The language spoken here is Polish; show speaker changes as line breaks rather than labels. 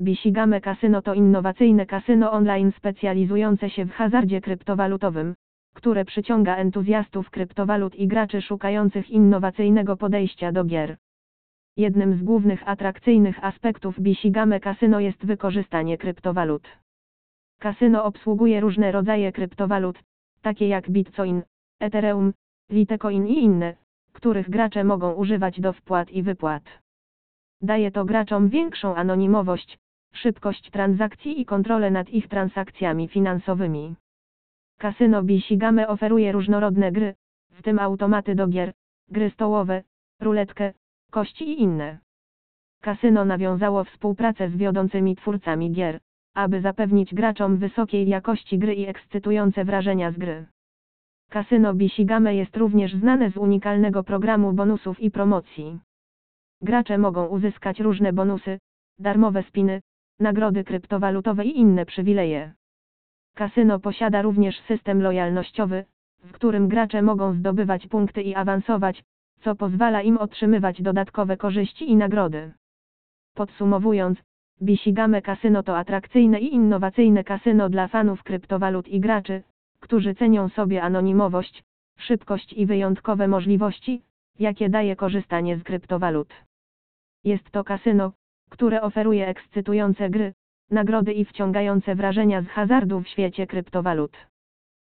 Bisigame Casino to innowacyjne kasyno online specjalizujące się w hazardzie kryptowalutowym, które przyciąga entuzjastów kryptowalut i graczy szukających innowacyjnego podejścia do gier. Jednym z głównych atrakcyjnych aspektów Bisigame Casino jest wykorzystanie kryptowalut. Kasyno obsługuje różne rodzaje kryptowalut, takie jak Bitcoin, Ethereum, Litecoin i inne, których gracze mogą używać do wpłat i wypłat. Daje to graczom większą anonimowość, szybkość transakcji i kontrolę nad ich transakcjami finansowymi. Kasyno Bisigame oferuje różnorodne gry, w tym automaty do gier, gry stołowe, ruletkę, kości i inne. Kasyno nawiązało współpracę z wiodącymi twórcami gier, aby zapewnić graczom wysokiej jakości gry i ekscytujące wrażenia z gry. Kasyno Bisigame jest również znane z unikalnego programu bonusów i promocji. Gracze mogą uzyskać różne bonusy, darmowe spiny, nagrody kryptowalutowe i inne przywileje. Kasyno posiada również system lojalnościowy, w którym gracze mogą zdobywać punkty i awansować, co pozwala im otrzymywać dodatkowe korzyści i nagrody. Podsumowując, Bisigame Casino to atrakcyjne i innowacyjne kasyno dla fanów kryptowalut i graczy, którzy cenią sobie anonimowość, szybkość i wyjątkowe możliwości, jakie daje korzystanie z kryptowalut. Jest to kasyno, które oferuje ekscytujące gry, nagrody i wciągające wrażenia z hazardu w świecie kryptowalut.